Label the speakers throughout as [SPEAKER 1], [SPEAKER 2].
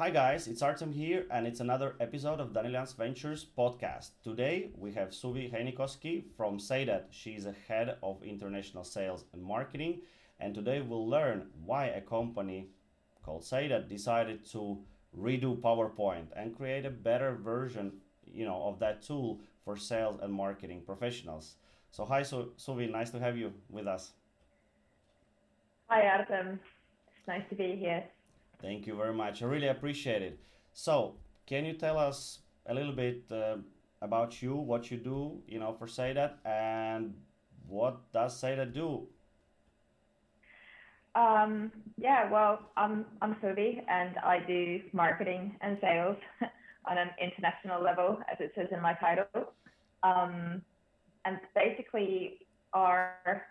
[SPEAKER 1] Hi guys, it's Artem here, and it's another episode of Daniliants Ventures podcast. Today we have Suvi Heinikoski from Seidat. She's a head of international sales and marketing, and today we'll learn why a company called Seidat decided to redo PowerPoint and create a better version, you know, of that tool for sales and marketing professionals. So hi, Su- Suvi, nice to have you with us.
[SPEAKER 2] Hi, Artem. It's nice to be here.
[SPEAKER 1] Thank you very much. I really appreciate it. So, can you tell us a little bit uh, about you, what you do, you know, for Seidat, and what does Seidat do?
[SPEAKER 2] Um, yeah, well, I'm I'm Suvi, and I do marketing and sales on an international level, as it says in my title. Um, and basically, our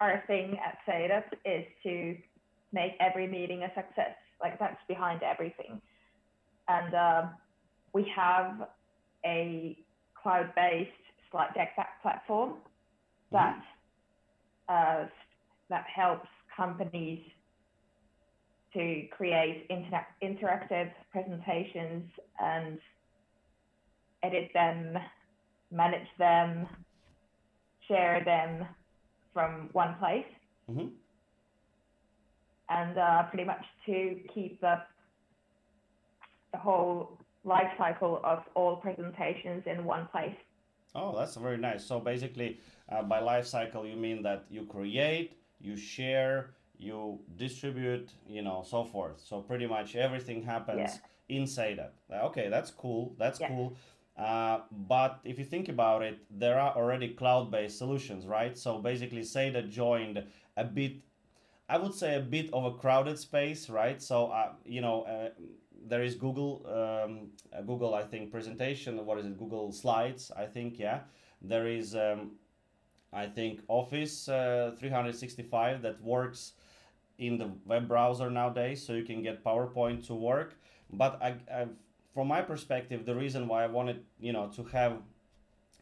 [SPEAKER 2] our thing at Seidat is to make every meeting a success. Like that's behind everything. And uh, we have a cloud-based slide deck platform that mm-hmm. uh, that helps companies to create inter- interactive presentations and edit them, manage them, share them from one place. Mm-hmm and uh, pretty much to keep the, the whole life cycle of all presentations in one place.
[SPEAKER 1] Oh, that's very nice. So basically, uh, by life cycle, you mean that you create, you share, you distribute, you know, so forth. So pretty much everything happens yeah. inside it. Okay, that's cool. That's yeah. cool. Uh, but if you think about it, there are already cloud-based solutions, right? So basically, Seidat joined a bit I would say a bit of a crowded space, right? So, uh, you know, uh, there is Google, um, Google, I think, presentation. What is it? Google Slides, I think, yeah. There is, um, I think, Office uh, 365 that works in the web browser nowadays, so you can get PowerPoint to work. But I, I, from my perspective, the reason why I wanted, you know, to have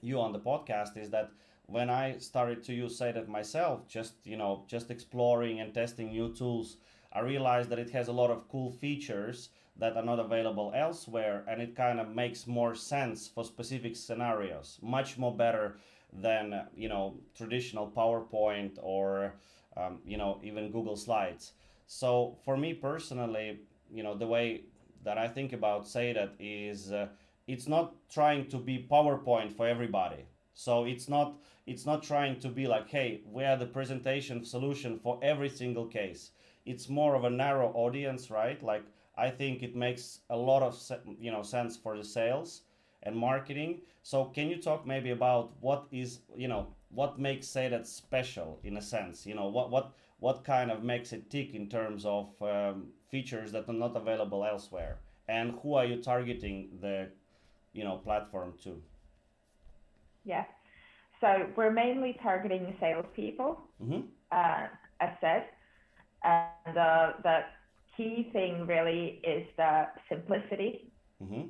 [SPEAKER 1] you on the podcast is that when I started to use Seidat myself, just you know, just exploring and testing new tools, I realized that it has a lot of cool features that are not available elsewhere, and it kind of makes more sense for specific scenarios, much more better than you know traditional PowerPoint or um, you know even Google Slides. So for me personally, you know, the way that I think about Seidat is uh, it's not trying to be PowerPoint for everybody so it's not it's not trying to be like, hey, we are the presentation solution for every single case. It's more of a narrow audience, right? Like I think it makes a lot of you know sense for the sales and marketing. So can you talk maybe about what is you know what makes Seidat special in a sense? You know what what what kind of makes it tick in terms of um, features that are not available elsewhere, and who are you targeting the you know platform to?
[SPEAKER 2] Yeah. So we're mainly targeting salespeople, mm-hmm. uh, as said. And uh, the key thing really is the simplicity, mm-hmm.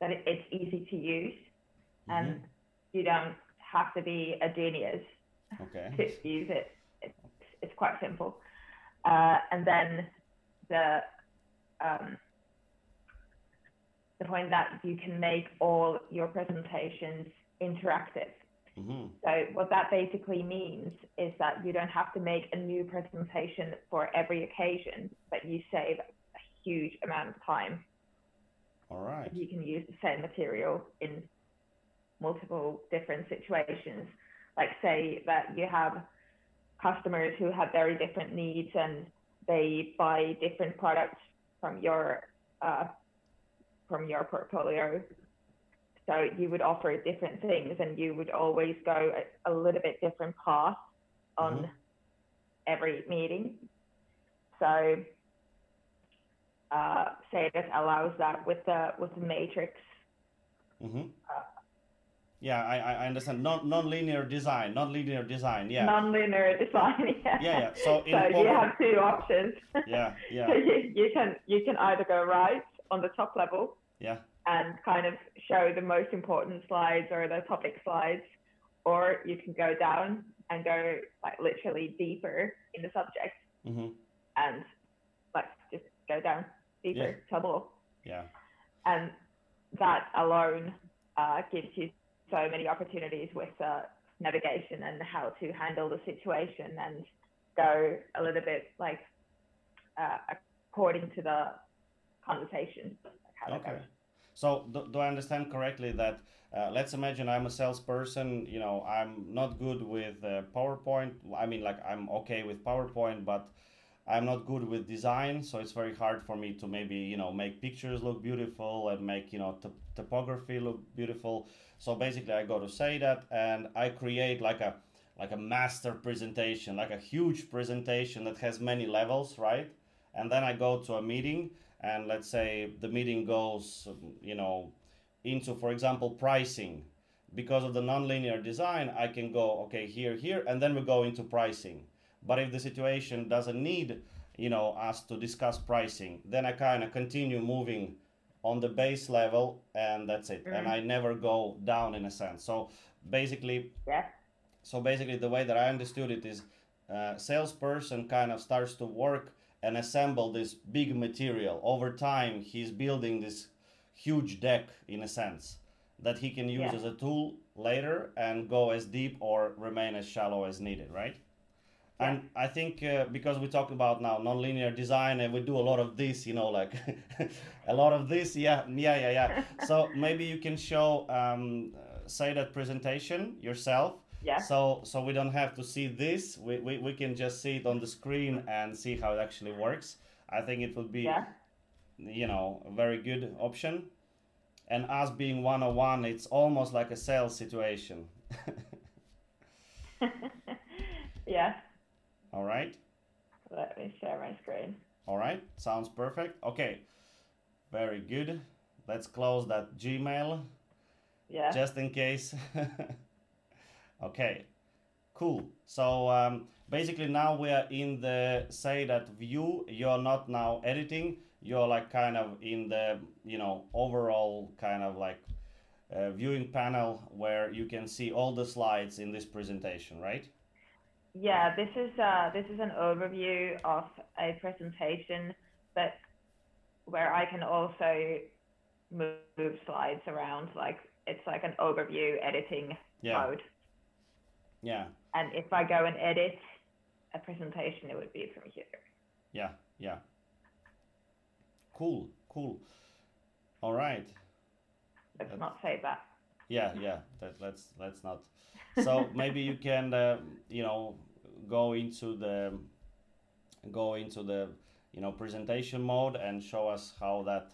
[SPEAKER 2] that it, it's easy to use, mm-hmm. and you don't have to be a genius okay. to use it. It's, it's quite simple. Uh, and then the um, the point that you can make all your presentations interactive. Mm-hmm. So what that basically means is that you don't have to make a new presentation for every occasion, but you save a huge amount of time.
[SPEAKER 1] All right.
[SPEAKER 2] You can use the same material in multiple different situations. Like say that you have customers who have very different needs and they buy different products from your uh, from your portfolio so you would offer different things and you would always go a, a little bit different path on mm-hmm. every meeting. So uh, Seidat allows that with the with the matrix.
[SPEAKER 1] Mm-hmm. Uh, yeah, I, I understand. Non non-linear design, non-linear design. Yeah.
[SPEAKER 2] Non-linear design. Yeah.
[SPEAKER 1] Yeah, yeah. So,
[SPEAKER 2] so you have two options.
[SPEAKER 1] Yeah, yeah.
[SPEAKER 2] so you, you can you can either go right on the top level.
[SPEAKER 1] Yeah
[SPEAKER 2] and kind of show the most important slides or the topic slides, or you can go down and go like literally deeper in the subject mm-hmm. and like just go down. deeper
[SPEAKER 1] Yeah.
[SPEAKER 2] trouble.
[SPEAKER 1] Yeah.
[SPEAKER 2] And that alone uh, gives you so many opportunities with uh, navigation and how to handle the situation and go a little bit like uh, according to the conversation. Like
[SPEAKER 1] Okay. So do, do I understand correctly that uh, let's imagine I'm a salesperson, you know, I'm not good with uh, PowerPoint. I mean, like I'm okay with PowerPoint, but I'm not good with design, so it's very hard for me to maybe, you know, make pictures look beautiful and make, you know, t- topography look beautiful. So basically I go to Seidat and I create like a like a master presentation, like a huge presentation that has many levels, right? And then I go to a meeting and let's say the meeting goes you know into for example pricing because of the nonlinear design i can go okay here here and then we go into pricing but if the situation doesn't need you know us to discuss pricing then i kind of continue moving on the base level and that's it and
[SPEAKER 2] Mhm.
[SPEAKER 1] i never go down in a sense so basically
[SPEAKER 2] Yeah.
[SPEAKER 1] so basically the way that i understood it is uh, salesperson kind of starts to work and assemble this big material. Over time he's building this huge deck in a sense that he can use
[SPEAKER 2] Yeah.
[SPEAKER 1] as a tool later and go as deep or remain as shallow as needed right? And i think uh, because we talk about now nonlinear design and we do a lot of this you know like a lot of this yeah yeah yeah yeah. So maybe you can show um, uh, Seidat presentation yourself
[SPEAKER 2] Yeah.
[SPEAKER 1] so so we don't have to see this. We, we, we can just see it on the screen and see how it actually works. I think it would be
[SPEAKER 2] Yeah.
[SPEAKER 1] you know a very good option. And us being 101, it's almost like a sales situation.
[SPEAKER 2] yeah.
[SPEAKER 1] All right?
[SPEAKER 2] Let me share my screen.
[SPEAKER 1] All right? Sounds perfect. Okay. Very good. Let's close that Gmail.
[SPEAKER 2] Yeah.
[SPEAKER 1] just in case. okay, cool. So um, basically now we are in the Seidat view. You're not now editing. You're like kind of in the you know overall kind of like uh, viewing panel where you can see all the slides in this presentation, right?
[SPEAKER 2] Yeah, this is uh, this is an overview of a presentation, but where I can also move, slides around. Like it's like an overview editing
[SPEAKER 1] Yeah.
[SPEAKER 2] mode.
[SPEAKER 1] Yeah,
[SPEAKER 2] And if I go and edit a presentation, it would be from here.
[SPEAKER 1] yeah, yeah. Cool, cool. All right.
[SPEAKER 2] Let's
[SPEAKER 1] That's-
[SPEAKER 2] not say that.
[SPEAKER 1] yeah yeah that, let's let's not so maybe you can uh, you know go into the go into the you know presentation mode and show us how that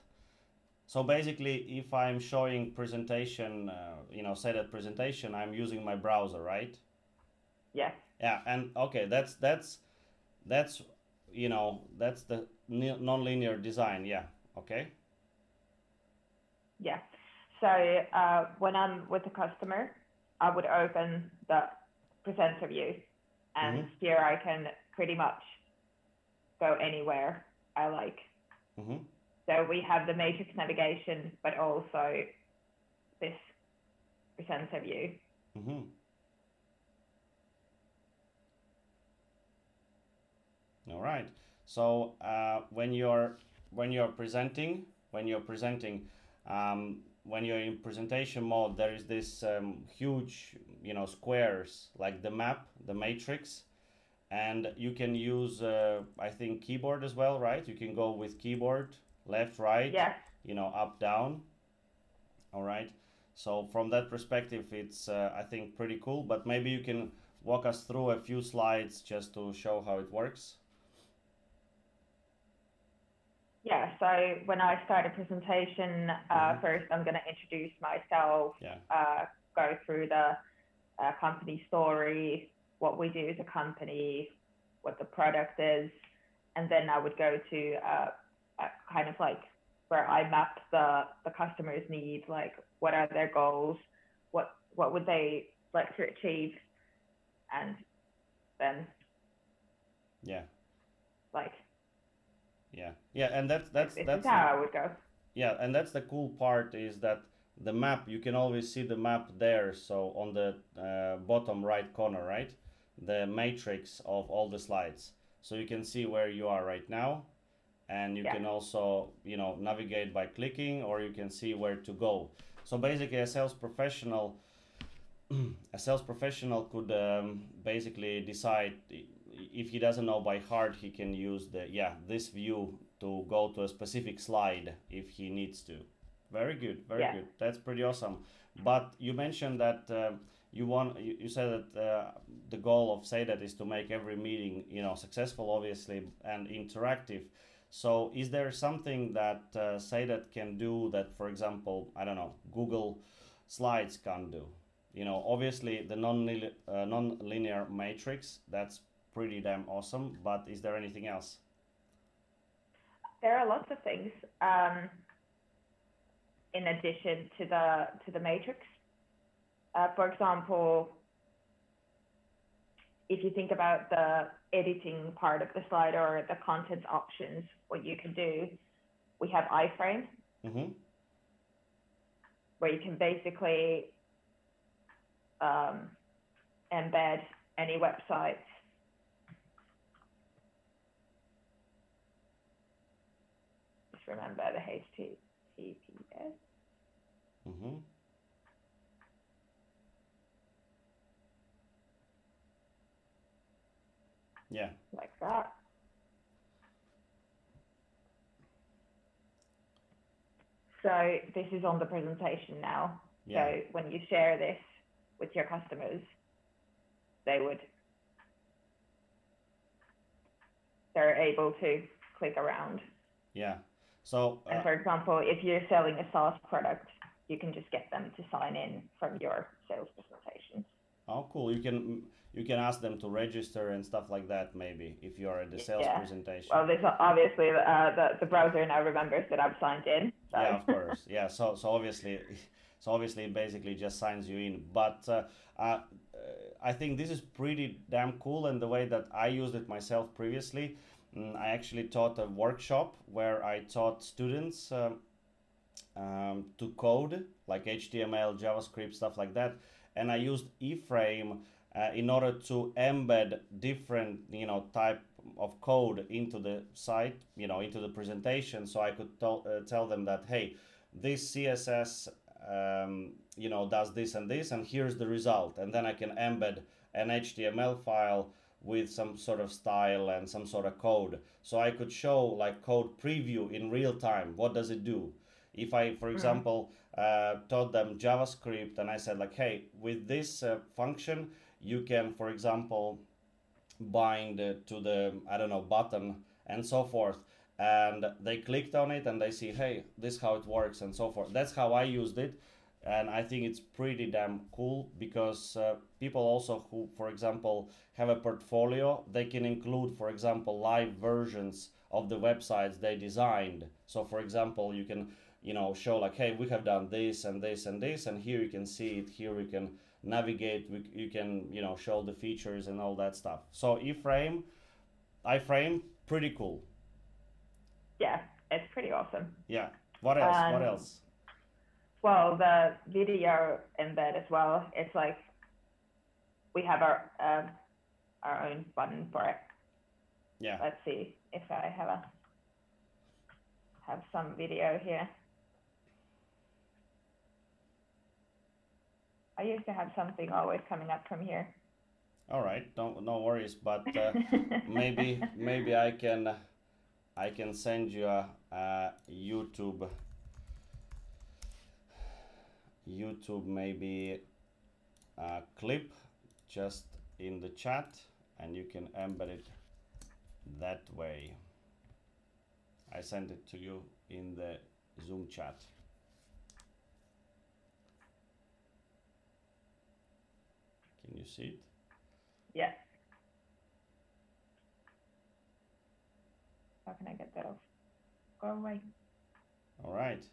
[SPEAKER 1] so basically if i'm showing presentation uh, you know Seidat presentation i'm using my browser right
[SPEAKER 2] Yeah.
[SPEAKER 1] yeah and okay that's that's that's you know that's the ne- non-linear design yeah okay
[SPEAKER 2] Yeah. So uh, when I'm with the customer, I would open the presenter view, and
[SPEAKER 1] Mhm.
[SPEAKER 2] here I can pretty much go anywhere I like.
[SPEAKER 1] mm-hmm.
[SPEAKER 2] So we have the matrix navigation, but also this presenter view.
[SPEAKER 1] Mm-hmm. All right. So uh, when you're when you're presenting, when you're presenting, um, when you're in presentation mode, there is this um, huge, you know, squares like the map, the matrix, and you can use, uh, I think, keyboard as well, right? You can go with keyboard, left, right
[SPEAKER 2] Yeah.
[SPEAKER 1] you know up down all right so from that perspective it's uh, i think pretty cool but maybe you can walk us through a few slides just to show how it works
[SPEAKER 2] Yeah. So when I start a presentation, uh,
[SPEAKER 1] Mhm.
[SPEAKER 2] first I'm going to introduce myself,
[SPEAKER 1] yeah
[SPEAKER 2] uh, go through the uh, company story, what we do as a company, what the product is, and then I would go to uh, uh, kind of like where I map the the customer's needs, like what are their goals, what what would they like to achieve, and then
[SPEAKER 1] yeah
[SPEAKER 2] like
[SPEAKER 1] yeah yeah and that's that's
[SPEAKER 2] this
[SPEAKER 1] that's
[SPEAKER 2] how I would go.
[SPEAKER 1] yeah and that's the cool part is that the map you can always see the map there so on the uh, bottom right corner right the matrix of all the slides so you can see where you are right now and you
[SPEAKER 2] Yeah.
[SPEAKER 1] can also you know navigate by clicking or you can see where to go so basically a sales professional a sales professional could um, basically decide if he doesn't know by heart he can use the yeah this view to go to a specific slide if he needs to. Very good very
[SPEAKER 2] Yeah.
[SPEAKER 1] good. That's pretty awesome. But you mentioned that um, you want you, you said that uh, the goal of Seidat is to make every meeting you know successful obviously and interactive. So is there something that uh, Seidat can do that for example i don't know google slides can do? You know obviously the non uh, non-linear matrix that's pretty damn awesome but is there anything else
[SPEAKER 2] There are lots of things um, in addition to the to the matrix. Uh, for example, if you think about the editing part of the slide or the content options, what you can do, we have iframe
[SPEAKER 1] mm-hmm.
[SPEAKER 2] where you can basically um, embed any website. Just remember the HTTPS.
[SPEAKER 1] Mm-hmm. yeah
[SPEAKER 2] like that. So this is on the presentation now.
[SPEAKER 1] yeah
[SPEAKER 2] So when you share this with your customers, they would they're able to click around.
[SPEAKER 1] yeah so
[SPEAKER 2] And
[SPEAKER 1] uh,
[SPEAKER 2] for example, if you're selling a SaaS product, you can just get them to sign in from your sales presentation.
[SPEAKER 1] Oh, cool! You can you can ask them to register and stuff like that. Maybe if you are at the sales
[SPEAKER 2] Yeah.
[SPEAKER 1] presentation.
[SPEAKER 2] Well, this obviously uh, the the browser now remembers that I've signed in. So.
[SPEAKER 1] yeah, of course. Yeah. So so obviously, so obviously, it basically just signs you in. But uh, uh, I think this is pretty damn cool, and the way that I used it myself previously, I actually taught a workshop where I taught students. Um, um, to code like HTML, JavaScript, stuff like that. And I used iframe uh, in order to embed different, you know, type of code into the site, you know, into the presentation. So I could tell uh, tell them that, hey, this CSS, um, you know, does this and this, and here's the result. And then I can embed an HTML file with some sort of style and some sort of code. So I could show like code preview in real time. What does it do? if I, for example, uh, taught them JavaScript and I said like, hey, with this uh, function, you can, for example, bind to the I don't know button and so forth, and they clicked on it and they see, hey, this how it works and so forth. That's how I used it, and I think it's pretty damn cool because uh, people also who, for example, have a portfolio, they can include, for example, live versions of the websites they designed. So, for example, you can you know show like hey we have done this and this and this and here you can see it here we can navigate we, you can you know show the features and all that stuff. So iframe iframe pretty cool.
[SPEAKER 2] Yeah, it's pretty awesome.
[SPEAKER 1] yeah. What else? What
[SPEAKER 2] Um,
[SPEAKER 1] else
[SPEAKER 2] Well, the video embed as well. It's like we have our um, our own button for it.
[SPEAKER 1] yeah
[SPEAKER 2] Let's see if I have a have some video here. I used to have something always coming up from here.
[SPEAKER 1] all right don't no worries but uh, maybe maybe i can i can send you a, a youtube youtube maybe a clip just in the chat and you can embed it that way i sent it to you in the zoom chat can you see it
[SPEAKER 2] yeah. How can I get that off? Go away.
[SPEAKER 1] All right.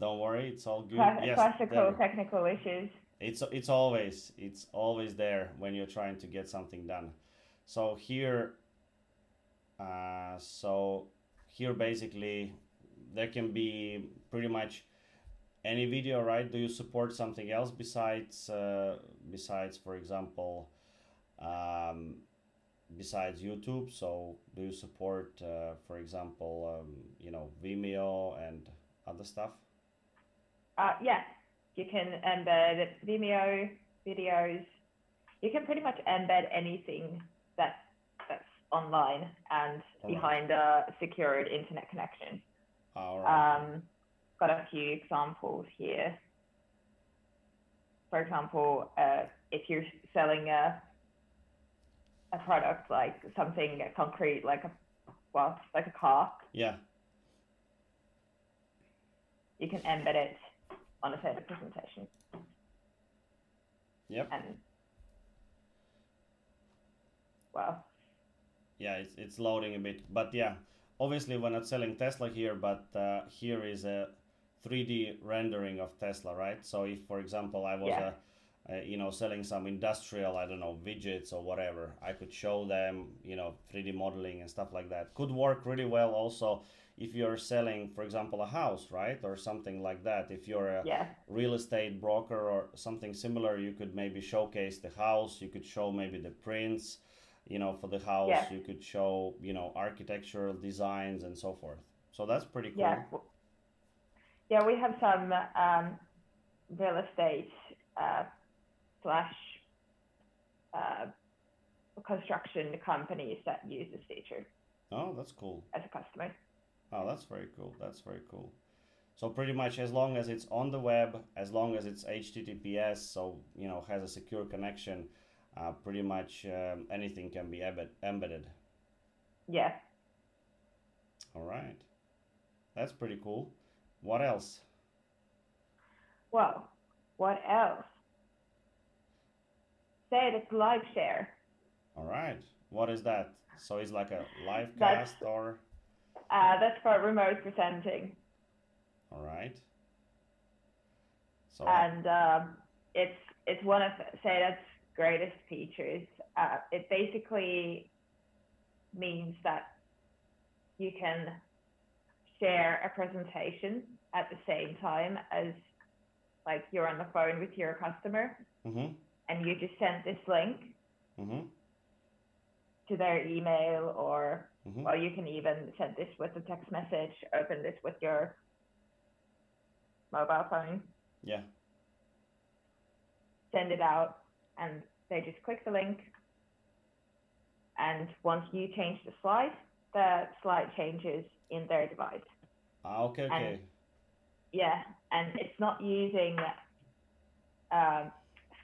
[SPEAKER 1] Don't worry, it's all good.
[SPEAKER 2] Cla-
[SPEAKER 1] yes,
[SPEAKER 2] classical technical issues.
[SPEAKER 1] it's it's always it's always there when you're trying to get something done. So here, uh, so here basically there can be pretty much any video, right? Do you support something else besides uh, besides, for example, um, besides YouTube? So do you support, uh, for example, um, you know, Vimeo and other stuff?
[SPEAKER 2] Uh, yeah, you can embed Vimeo videos. You can pretty much embed anything that that's online and
[SPEAKER 1] All right.
[SPEAKER 2] behind a secured internet connection.
[SPEAKER 1] All right.
[SPEAKER 2] Um, got a few examples here. For example, uh, if you're selling a a product like something concrete, like a well, like a car,
[SPEAKER 1] yeah.
[SPEAKER 2] you can embed it on a certain presentation.
[SPEAKER 1] Yep.
[SPEAKER 2] And well,
[SPEAKER 1] Yeah, it's, it's loading a bit, but yeah, obviously we're not selling Tesla here, but uh, here is a 3D rendering of Tesla, right? So if, for example, I was
[SPEAKER 2] Yeah.
[SPEAKER 1] a, a, you know, selling some industrial, I don't know, widgets or whatever, I could show them, you know, 3D modeling and stuff like that. Could work really well also if you're selling, for example, a house, right, or something like that. If you're a
[SPEAKER 2] yeah,
[SPEAKER 1] real estate broker or something similar, you could maybe showcase the house. You could show maybe the prints, you know, for the house.
[SPEAKER 2] Yeah.
[SPEAKER 1] You could show, you know, architectural designs and so forth. So that's pretty cool.
[SPEAKER 2] yeah, yeah. We have some um, real estate uh, slash uh, construction companies that use this feature
[SPEAKER 1] Oh, that's cool.
[SPEAKER 2] as a customer.
[SPEAKER 1] Oh, that's very cool. That's very cool. So pretty much as long as it's on the web, as long as it's HTTPS, so you know has a secure connection, uh, pretty much um, anything can be embed- embedded.
[SPEAKER 2] Yeah.
[SPEAKER 1] All right, that's pretty cool. What else?
[SPEAKER 2] Well, what else? Say it's live share.
[SPEAKER 1] All right. What is that? So it's like a live
[SPEAKER 2] That's-
[SPEAKER 1] cast or
[SPEAKER 2] Uh, that's for remote presenting,
[SPEAKER 1] all right. So
[SPEAKER 2] and um, it's it's one of Seidat's greatest features. Uh, it basically means that you can share a presentation at the same time as like you're on the phone with your customer,
[SPEAKER 1] mhm
[SPEAKER 2] and you just send this link
[SPEAKER 1] mhm
[SPEAKER 2] to their email or
[SPEAKER 1] mhm
[SPEAKER 2] Well, you can even send this with a text message, open this with your mobile phone,
[SPEAKER 1] yeah
[SPEAKER 2] send it out, and they just click the link. And once you change the slide, the slide changes in their device.
[SPEAKER 1] ah, okay okay
[SPEAKER 2] Yeah, and it's not using um,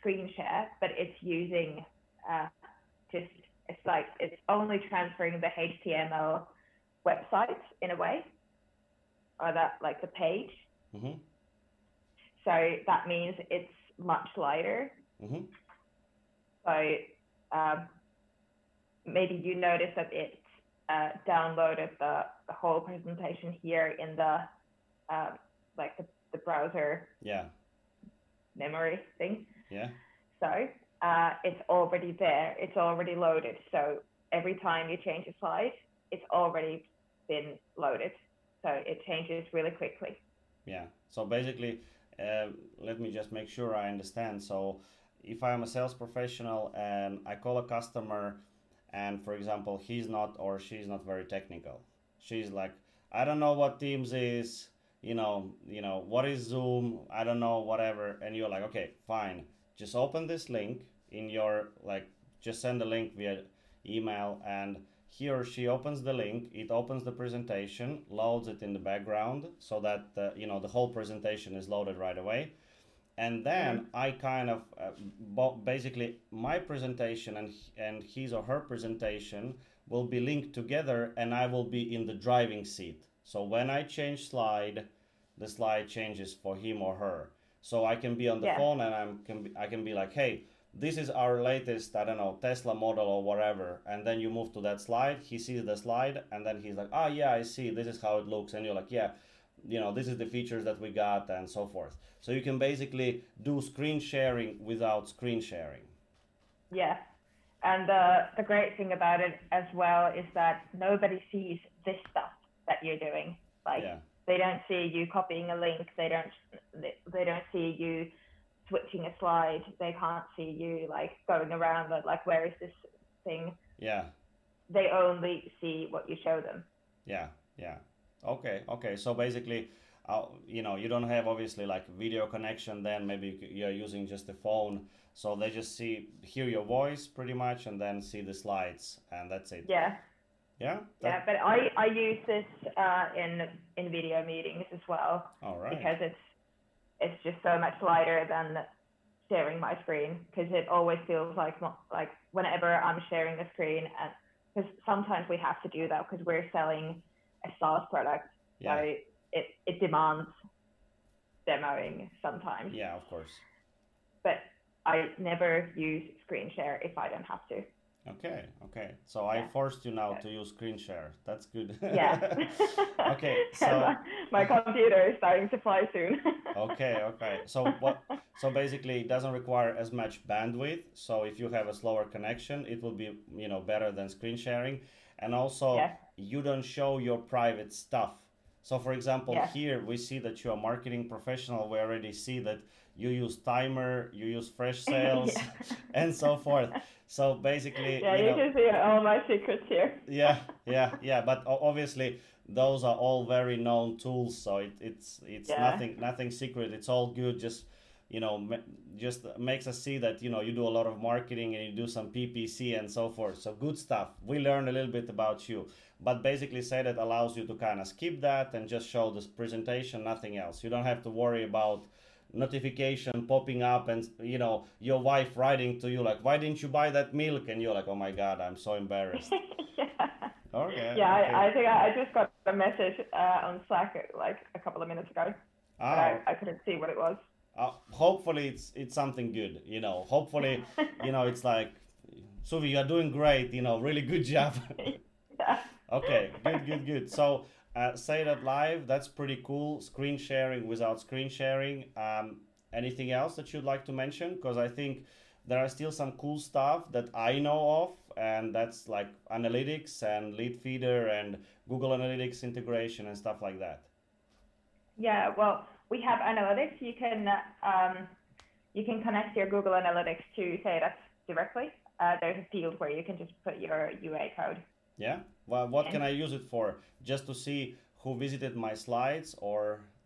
[SPEAKER 2] screen share, but it's using uh, just, it's like, it's only transferring the HTML website in a way, or that, like the page.
[SPEAKER 1] mhm
[SPEAKER 2] So that means it's much lighter.
[SPEAKER 1] mhm
[SPEAKER 2] So um, maybe you notice that it uh, downloaded the, the whole presentation here in the um, like the, the browser
[SPEAKER 1] yeah
[SPEAKER 2] memory thing.
[SPEAKER 1] yeah
[SPEAKER 2] So uh, it's already there. It's already loaded. So every time you change a slide, it's already been loaded. So it changes really quickly.
[SPEAKER 1] yeah. So basically, uh, let me just make sure I understand. So if I'm a sales professional and I call a customer, and for example, he's not or she's not very technical, she's like, I don't know what Teams is. You know, you know what is Zoom? I don't know, whatever. And you're like, okay, fine. Just open this link in your like, just send the link via email, and he or she opens the link. It opens the presentation, loads it in the background, so that uh, you know the whole presentation is loaded right away. And then I kind of uh, bo- basically my presentation and and his or her presentation will be linked together, and I will be in the driving seat. So when I change slide, the slide changes for him or her. So I can be on the
[SPEAKER 2] Yeah.
[SPEAKER 1] phone and I'm can be, I can be like, hey, this is our latest I don't know Tesla model or whatever, and then you move to that slide. He sees the slide, and then he's like, ah, yeah, I see. This is how it looks, and you're like, yeah, you know, this is the features that we got, and so forth. So you can basically do screen sharing without screen sharing.
[SPEAKER 2] Yeah. And uh, the great thing about it as well is that nobody sees this stuff that you're doing. Like
[SPEAKER 1] Yeah.
[SPEAKER 2] they don't see you copying a link. They don't. They, they don't see you switching a slide, they can't see you like going around like where is this thing?
[SPEAKER 1] Yeah.
[SPEAKER 2] They only see what you show them.
[SPEAKER 1] Yeah, yeah. Okay, okay. So basically, uh, you know, you don't have obviously like video connection. Then maybe you're using just the phone, so they just see hear your voice pretty much, and then see the slides, and that's it.
[SPEAKER 2] Yeah.
[SPEAKER 1] Yeah.
[SPEAKER 2] That... Yeah, but I I use this uh, in in video meetings as well.
[SPEAKER 1] All right.
[SPEAKER 2] Because it's it's just so much lighter than sharing my screen because it always feels like like whenever I'm sharing a screen uh, and because sometimes we have to do that because we're selling a SaaS product, yeah. so it it demands demoing sometimes.
[SPEAKER 1] Yeah, of course.
[SPEAKER 2] But I never use screen share if I don't have to.
[SPEAKER 1] Okay, okay. So yeah. I forced you now to use screen share. That's good.
[SPEAKER 2] Yeah.
[SPEAKER 1] okay. So
[SPEAKER 2] my computer is starting to fly soon.
[SPEAKER 1] okay, okay. So what so basically it doesn't require as much bandwidth. So if you have a slower connection, it will be, you know, better than screen sharing. And also yeah. you don't show your private stuff. So for example, yeah. here we see that you're a marketing professional. We already see that you use timer, you use Freshsales, yeah. and so forth. So basically,
[SPEAKER 2] yeah, you,
[SPEAKER 1] you know,
[SPEAKER 2] can see all my secrets here.
[SPEAKER 1] yeah, yeah, yeah. But obviously, those are all very known tools. So it, it's it's yeah. nothing nothing secret. It's all good. Just you know, just makes us see that you know you do a lot of marketing and you do some PPC and so forth. So good stuff. We learned a little bit about you, but basically, Seidat allows you to kind of skip that and just show this presentation, nothing else. You don't have to worry about notification popping up and you know your wife writing to you like why didn't you buy that milk and you're like oh my god i'm so embarrassed
[SPEAKER 2] yeah.
[SPEAKER 1] okay
[SPEAKER 2] yeah
[SPEAKER 1] okay.
[SPEAKER 2] I, I, think I, just got a message uh, on slack like a couple of minutes ago oh. I, I couldn't see what it was
[SPEAKER 1] uh, hopefully it's it's something good you know hopefully you know it's like suvi you're doing great you know really good job okay good good good so uh, Seidat live. That's pretty cool. Screen sharing without screen sharing. Um, anything else that you'd like to mention? Because I think there are still some cool stuff that I know of, and that's like analytics and Leadfeeder and Google Analytics integration and stuff like that.
[SPEAKER 2] Yeah, well, we have analytics. You can um, you can connect your Google Analytics to say that directly. Uh, there's a field where you can just put your UA code.
[SPEAKER 1] Yeah. Well, what can I use it for? Just to see who visited my slides or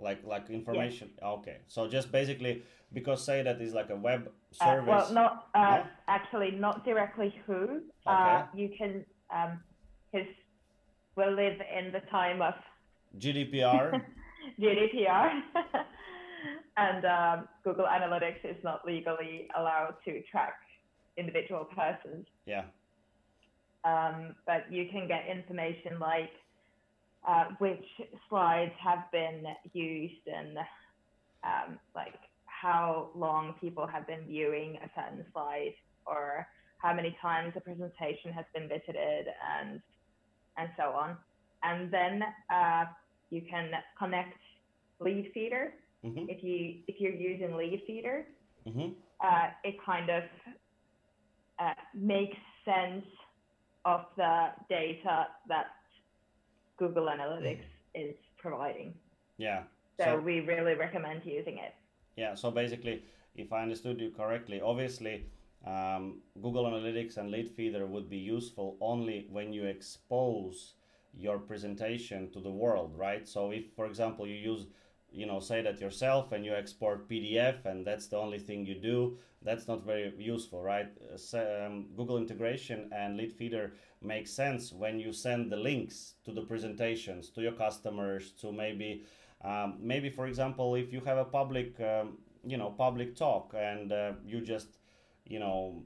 [SPEAKER 1] like like information? Yes. Okay. So just basically because say that is like a web service.
[SPEAKER 2] Uh, well, not uh, actually not directly who. Uh, okay. You can um, his will live in the time of
[SPEAKER 1] GDPR.
[SPEAKER 2] GDPR. and um, Google Analytics is not legally allowed to track individual persons.
[SPEAKER 1] Yeah
[SPEAKER 2] um, but you can get information like uh, which slides have been used and um, like how long people have been viewing a certain slide or how many times a presentation has been visited and and so on. And then uh, you can connect Leadfeeder. Mm-hmm. If you if you're using Leadfeeder, mm-hmm. uh, it kind of uh, makes sense of the data that Google Analytics is providing.
[SPEAKER 1] Yeah.
[SPEAKER 2] So, so, we really recommend using it.
[SPEAKER 1] Yeah. So basically, if I understood you correctly, obviously um, Google Analytics and Leadfeeder would be useful only when you expose your presentation to the world, right? So if, for example, you use you know Seidat yourself and you export pdf and that's the only thing you do that's not very useful right so, um, google integration and Leadfeeder makes sense when you send the links to the presentations to your customers to maybe um, maybe for example if you have a public um, you know public talk and uh, you just you know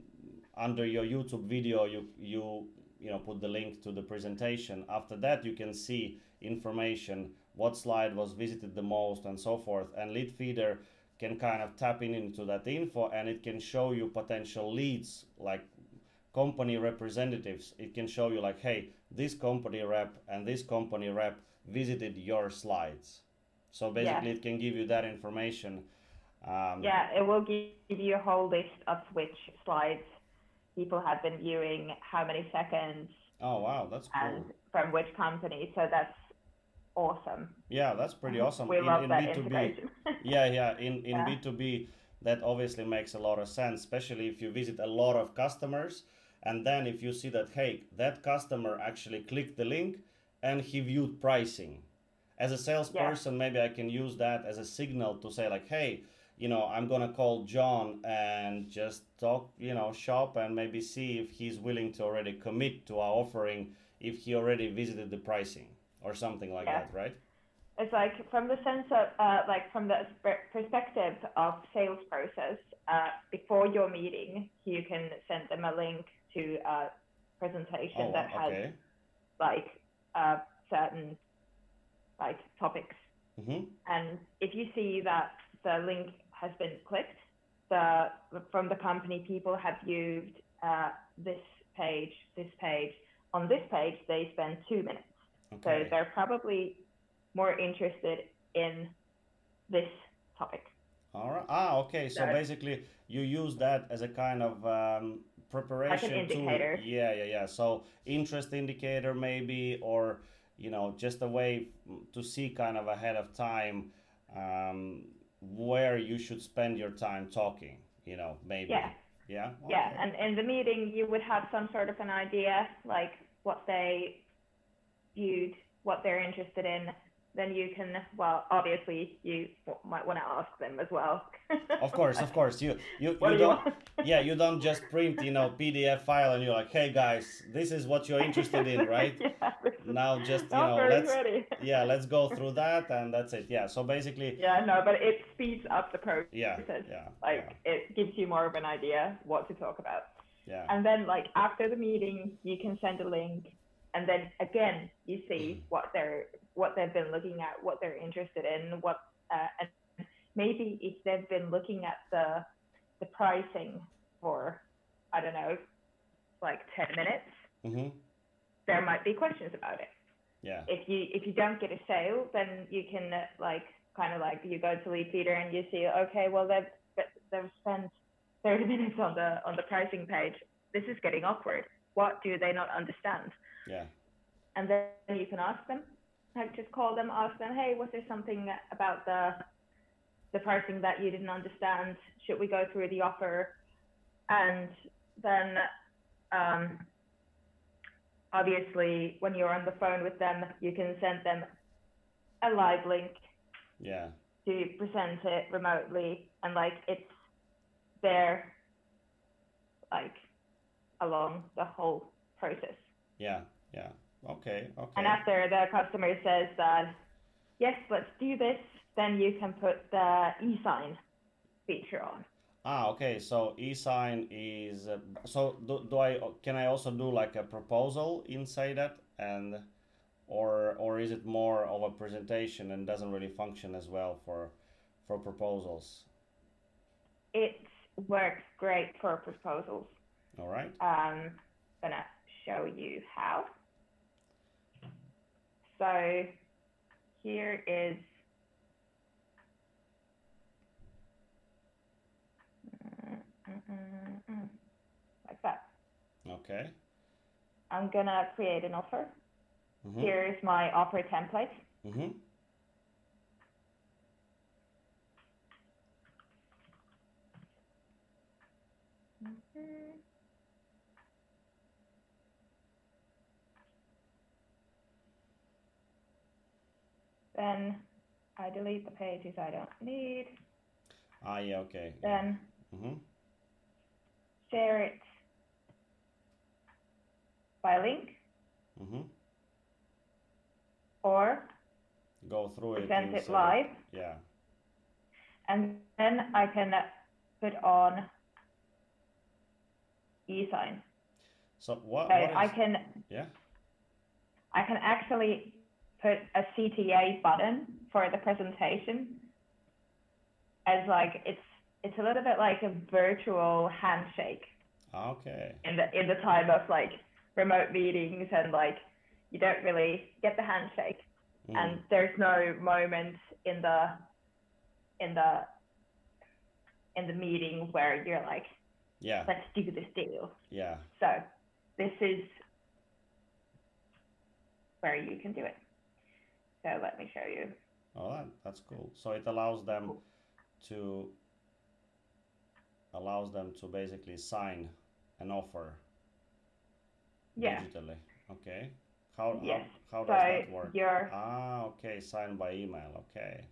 [SPEAKER 1] under your youtube video you you you know put the link to the presentation. After that you can see information what slide was visited the most and so forth. And Leadfeeder can kind of tap in into that info and it can show you potential leads like company representatives. It can show you like hey this company rep and this company rep visited your slides. So basically yeah. it can give you that information um,
[SPEAKER 2] yeah it will give you a whole list of which slides people have been viewing how many seconds
[SPEAKER 1] oh wow that's cool and
[SPEAKER 2] from which company so that's awesome.
[SPEAKER 1] Yeah, that's pretty awesome.
[SPEAKER 2] We in, love in that B2B.
[SPEAKER 1] yeah, yeah. In in yeah. B2B, that obviously makes a lot of sense, especially if you visit a lot of customers. And then if you see that, hey, that customer actually clicked the link and he viewed pricing. As a salesperson, yeah. maybe I can use that as a signal to say, like, hey, you know, I'm gonna call John and just talk, you know, shop and maybe see if he's willing to already commit to our offering if he already visited the pricing or something like yeah. that, right?
[SPEAKER 2] It's like from the sense of uh, like from the perspective of sales process. Uh, before your meeting, you can send them a link to a presentation oh, that has okay. like uh, certain like topics, mm-hmm. and if you see that the link has been clicked, the from the company people have viewed uh, this page, this page. On this page, they spend two minutes. Okay. So they're probably more interested in this topic.
[SPEAKER 1] All right. Ah, okay. So, so basically, you use that as a kind of um, preparation
[SPEAKER 2] like indicator.
[SPEAKER 1] tool. Yeah, yeah, yeah. So interest indicator maybe, or you know, just a way to see kind of ahead of time um, where you should spend your time talking. You know, maybe.
[SPEAKER 2] Yeah.
[SPEAKER 1] Yeah.
[SPEAKER 2] Okay. Yeah, and in the meeting, you would have some sort of an idea, like what they viewed, what they're interested in, then you can well obviously you might want to ask them as well.
[SPEAKER 1] Of course of course. You you, you don't yeah you don't just print you know pdf file and you're like hey guys this is what you're interested in right?
[SPEAKER 2] Yeah,
[SPEAKER 1] now just you know let's yeah let's go through that and that's it. Yeah so basically
[SPEAKER 2] yeah no but it speeds up the process.
[SPEAKER 1] Yeah yeah
[SPEAKER 2] like
[SPEAKER 1] yeah.
[SPEAKER 2] it gives you more of an idea what to talk about.
[SPEAKER 1] Yeah.
[SPEAKER 2] And then like after the meeting you can send a link and then again you see what they're what they've been looking at what they're interested in what uh, and maybe if they've been looking at the the pricing for i don't know like 10 minutes
[SPEAKER 1] mm-hmm.
[SPEAKER 2] there might be questions about it.
[SPEAKER 1] Yeah.
[SPEAKER 2] If you if you don't get a sale then you can uh, like kind of like you go to Leadfeeder and you see okay well they've they've spent 30 minutes on the on the pricing page. This is getting awkward. What do they not understand?
[SPEAKER 1] Yeah.
[SPEAKER 2] And then you can ask them, like just call them, ask them, hey, was there something about the the pricing that you didn't understand? Should we go through the offer? And then um, obviously when you're on the phone with them, you can send them a live link.
[SPEAKER 1] Yeah.
[SPEAKER 2] To present it remotely and like it's there like along the whole process.
[SPEAKER 1] Yeah, yeah. Okay, okay.
[SPEAKER 2] And after the customer says that, yes, let's do this, then you can put the e-sign feature on.
[SPEAKER 1] Ah, okay. So e-sign is uh, so do, do I can I also do like a proposal inside that and or or is it more of a presentation and doesn't really function as well for for proposals?
[SPEAKER 2] It works great for proposals.
[SPEAKER 1] All right.
[SPEAKER 2] Um, gonna show you how. So here is like that.
[SPEAKER 1] Okay.
[SPEAKER 2] I'm gonna create an offer. Mm-hmm. Here's my offer template.
[SPEAKER 1] Mm-hmm.
[SPEAKER 2] Mm-hmm. Then I delete the pages I don't need.
[SPEAKER 1] Ah, yeah, okay.
[SPEAKER 2] Then
[SPEAKER 1] yeah. mm-hmm.
[SPEAKER 2] share it by link.
[SPEAKER 1] Mm-hmm.
[SPEAKER 2] Or
[SPEAKER 1] go through it.
[SPEAKER 2] Present it live.
[SPEAKER 1] Yeah.
[SPEAKER 2] And then I can put on e-sign.
[SPEAKER 1] So what?
[SPEAKER 2] So
[SPEAKER 1] what is,
[SPEAKER 2] I can.
[SPEAKER 1] Yeah.
[SPEAKER 2] I can actually put a CTA button for the presentation as like it's it's a little bit like a virtual handshake.
[SPEAKER 1] Okay.
[SPEAKER 2] In the in the time of like remote meetings and like you don't really get the handshake mm. and there's no moment in the in the in the meeting where you're like
[SPEAKER 1] yeah
[SPEAKER 2] let's do this deal
[SPEAKER 1] yeah
[SPEAKER 2] so this is where you can do it so let me show you.
[SPEAKER 1] Oh, that, that's cool. So it allows them to allows them to basically sign an offer
[SPEAKER 2] Yeah.
[SPEAKER 1] digitally. Okay. How,
[SPEAKER 2] Yes.
[SPEAKER 1] how, how
[SPEAKER 2] So
[SPEAKER 1] does that work?
[SPEAKER 2] you're
[SPEAKER 1] Ah, okay, signed by email. Okay.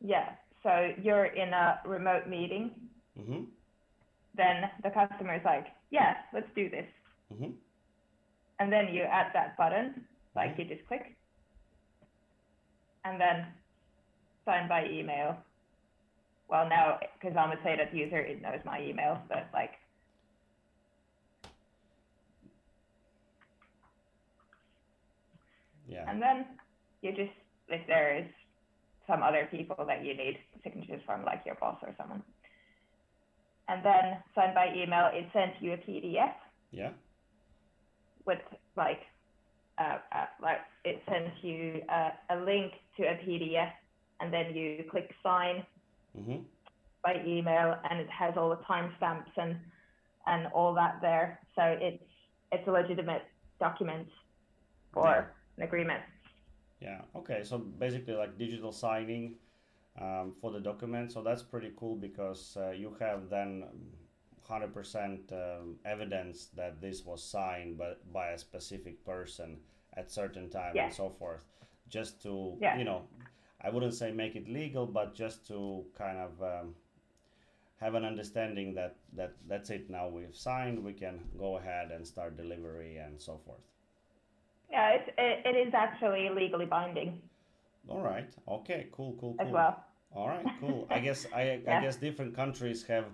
[SPEAKER 2] yeah. So you're in a remote meeting.
[SPEAKER 1] Mm-hmm.
[SPEAKER 2] Then the customer is like, yeah, let's do this.
[SPEAKER 1] Mm-hmm.
[SPEAKER 2] And then you add that button, like
[SPEAKER 1] Mhm.
[SPEAKER 2] you just click, and then sign by email. Well, now because I'm a Seidat user, it knows my email, but like
[SPEAKER 1] Yeah.
[SPEAKER 2] And then you just, if there is some other people that you need signatures from, like your boss or someone, and then send by email, it sends you a PDF
[SPEAKER 1] Yeah.
[SPEAKER 2] with like, uh, uh, like it sends you uh, a link to a PDF, and then you click sign
[SPEAKER 1] Mm-hmm.
[SPEAKER 2] by email, and it has all the timestamps and and all that there. So it's it's a legitimate document for an agreement.
[SPEAKER 1] Yeah. Okay. So basically, like digital signing um, for the document. So that's pretty cool because uh, you have then 100% um, evidence that this was signed by, by a specific person at certain time
[SPEAKER 2] Yeah.
[SPEAKER 1] and so forth. Just to
[SPEAKER 2] Yeah.
[SPEAKER 1] you know, I wouldn't say make it legal, but just to kind of um, have an understanding that that that's it. Now we've signed. We can go ahead and start delivery and so forth.
[SPEAKER 2] Yeah, it's, it, it is actually legally binding
[SPEAKER 1] All right. Okay. Cool. Cool. Cool.
[SPEAKER 2] as well.
[SPEAKER 1] All right, cool. I guess I, I guess different countries have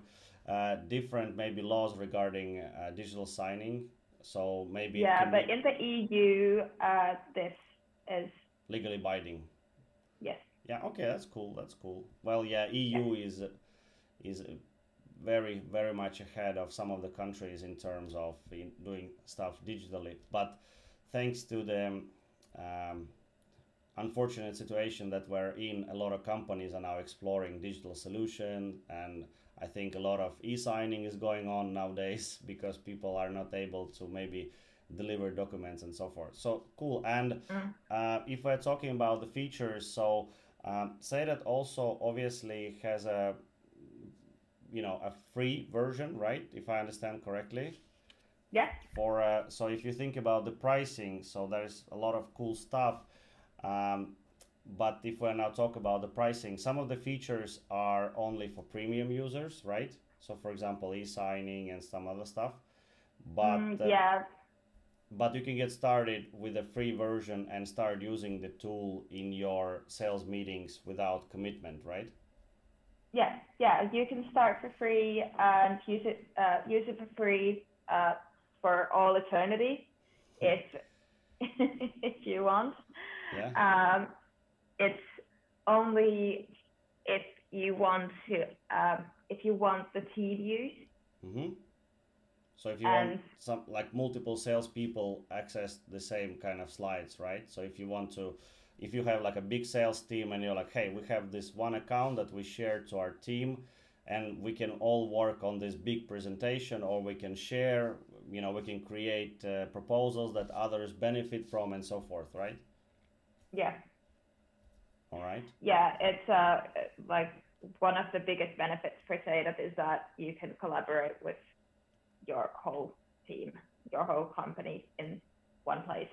[SPEAKER 1] uh, different maybe laws regarding uh, digital signing. So maybe
[SPEAKER 2] Yeah, but
[SPEAKER 1] be
[SPEAKER 2] in the EU, uh, this is
[SPEAKER 1] legally binding.
[SPEAKER 2] yes,
[SPEAKER 1] Yeah. Okay, that's cool. That's cool. Well, yeah, EU is is very very much ahead of some of the countries in terms of in doing stuff digitally. But thanks to the um, unfortunate situation that we're in, a lot of companies are now exploring digital solution, and I think a lot of e-signing is going on nowadays because people are not able to maybe deliver documents and so forth. So cool. And
[SPEAKER 2] Mm.
[SPEAKER 1] uh, if we're talking about the features, so um, Seidat also obviously has a you know a free version, right? If I understand correctly
[SPEAKER 2] yeah,
[SPEAKER 1] for uh, so if you think about the pricing so there's a lot of cool stuff um, but if we now talk about the pricing some of the features are only for premium users right so for example e-signing and some other stuff but
[SPEAKER 2] Mm,
[SPEAKER 1] uh,
[SPEAKER 2] yeah,
[SPEAKER 1] but you can get started with a free version and start using the tool in your sales meetings without commitment right
[SPEAKER 2] yeah, yeah. You can start for free and use it, uh, use it for free uh, for all eternity, if if you want.
[SPEAKER 1] yeah
[SPEAKER 2] Um, it's only if you want to, um, if you want the team use.
[SPEAKER 1] Mm-hmm. So if you
[SPEAKER 2] And-
[SPEAKER 1] want some like multiple salespeople access the same kind of slides, right? So if you want to, if you have like a big sales team and you're like, hey, we have this one account that we share to our team, and we can all work on this big presentation, or we can share, you know, we can create uh, proposals that others benefit from, and so forth, right?
[SPEAKER 2] Yeah,
[SPEAKER 1] All right.
[SPEAKER 2] yeah. It's uh, like one of the biggest benefits for Seidat is that you can collaborate with your whole team, your whole company in one place.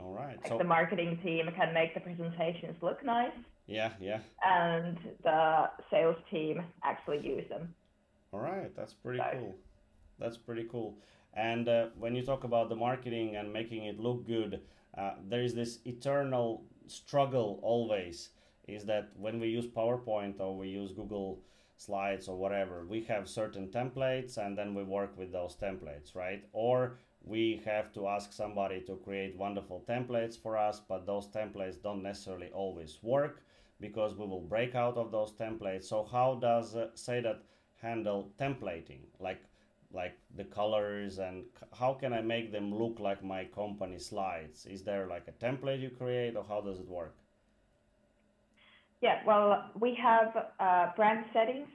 [SPEAKER 1] All right.
[SPEAKER 2] Like
[SPEAKER 1] So
[SPEAKER 2] the marketing team can make the presentations look nice,
[SPEAKER 1] yeah, yeah.
[SPEAKER 2] and the sales team actually use them.
[SPEAKER 1] All right, that's pretty
[SPEAKER 2] So-
[SPEAKER 1] cool. That's pretty cool. And uh, when you talk about the marketing and making it look good, uh, there is this eternal struggle always. Is that when we use PowerPoint or we use Google Slides or whatever, we have certain templates and then we work with those templates, right? Or we have to ask somebody to create wonderful templates for us, but those templates don't necessarily always work because we will break out of those templates. So how does uh, that handle templating like like the colors and how can i make them look like my company slides is there like a template you create or how does it work
[SPEAKER 2] Yeah, well, we have uh, brand settings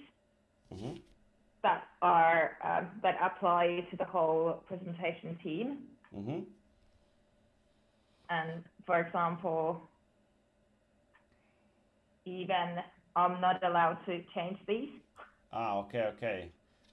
[SPEAKER 1] hmm
[SPEAKER 2] that are um, that apply to the whole presentation team.
[SPEAKER 1] hmm
[SPEAKER 2] And for example, even I'm not allowed to change these.
[SPEAKER 1] ah okay okay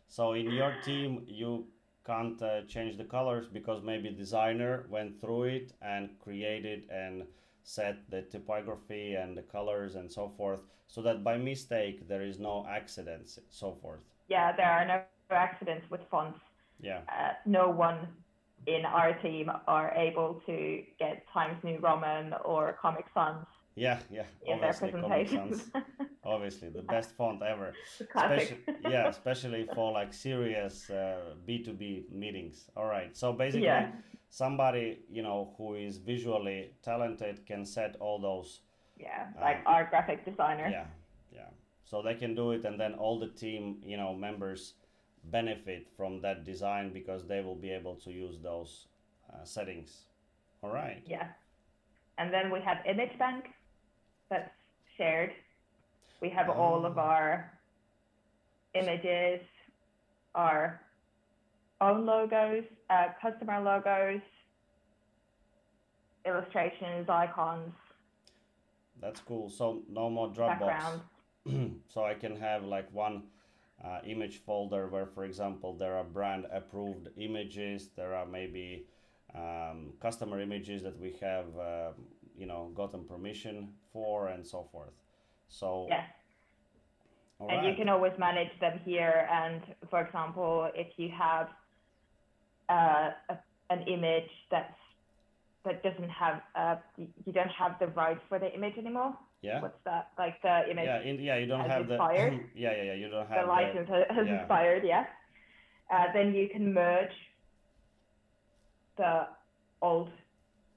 [SPEAKER 1] So in your team, you can't uh, change the colors because maybe designer went through it and created and set the typography and the colors and so forth so that by mistake there is no accidents so forth.
[SPEAKER 2] Yeah there are no accidents with fonts.
[SPEAKER 1] Yeah.
[SPEAKER 2] Uh, no one in our team are able to get times new roman or comic sans
[SPEAKER 1] yeah yeah
[SPEAKER 2] in their presentations.
[SPEAKER 1] Obviously the best font ever.
[SPEAKER 2] Especially,
[SPEAKER 1] yeah especially for like serious uh, b2b meetings. All right so basically
[SPEAKER 2] yeah.
[SPEAKER 1] Somebody you know who is visually talented can set all those
[SPEAKER 2] yeah like uh, our graphic designer.
[SPEAKER 1] Yeah yeah. So they can do it and then all the team you know members benefit from that design because they will be able to use those uh, settings. All right.
[SPEAKER 2] Yeah. And then we have image bank that's shared. We have all of our images, our own logos, uh, customer logos, illustrations, icons.
[SPEAKER 1] That's cool. So no more Dropbox. so I can have like one uh, image folder where, for example, there are brand approved images. There are maybe um, customer images that we have, uh, you know, gotten permission for, and so forth. So
[SPEAKER 2] yes. and right. you can always manage them here. And for example, if you have uh, a, an image that's that doesn't have uh, you don't have the rights for the image anymore.
[SPEAKER 1] Yeah.
[SPEAKER 2] What's that? Like the image.
[SPEAKER 1] Yeah, in, yeah, you don't have
[SPEAKER 2] expired.
[SPEAKER 1] the. yeah, yeah, yeah, you don't have
[SPEAKER 2] the license the, has yeah. expired. Yeah. Uh, then you can merge the old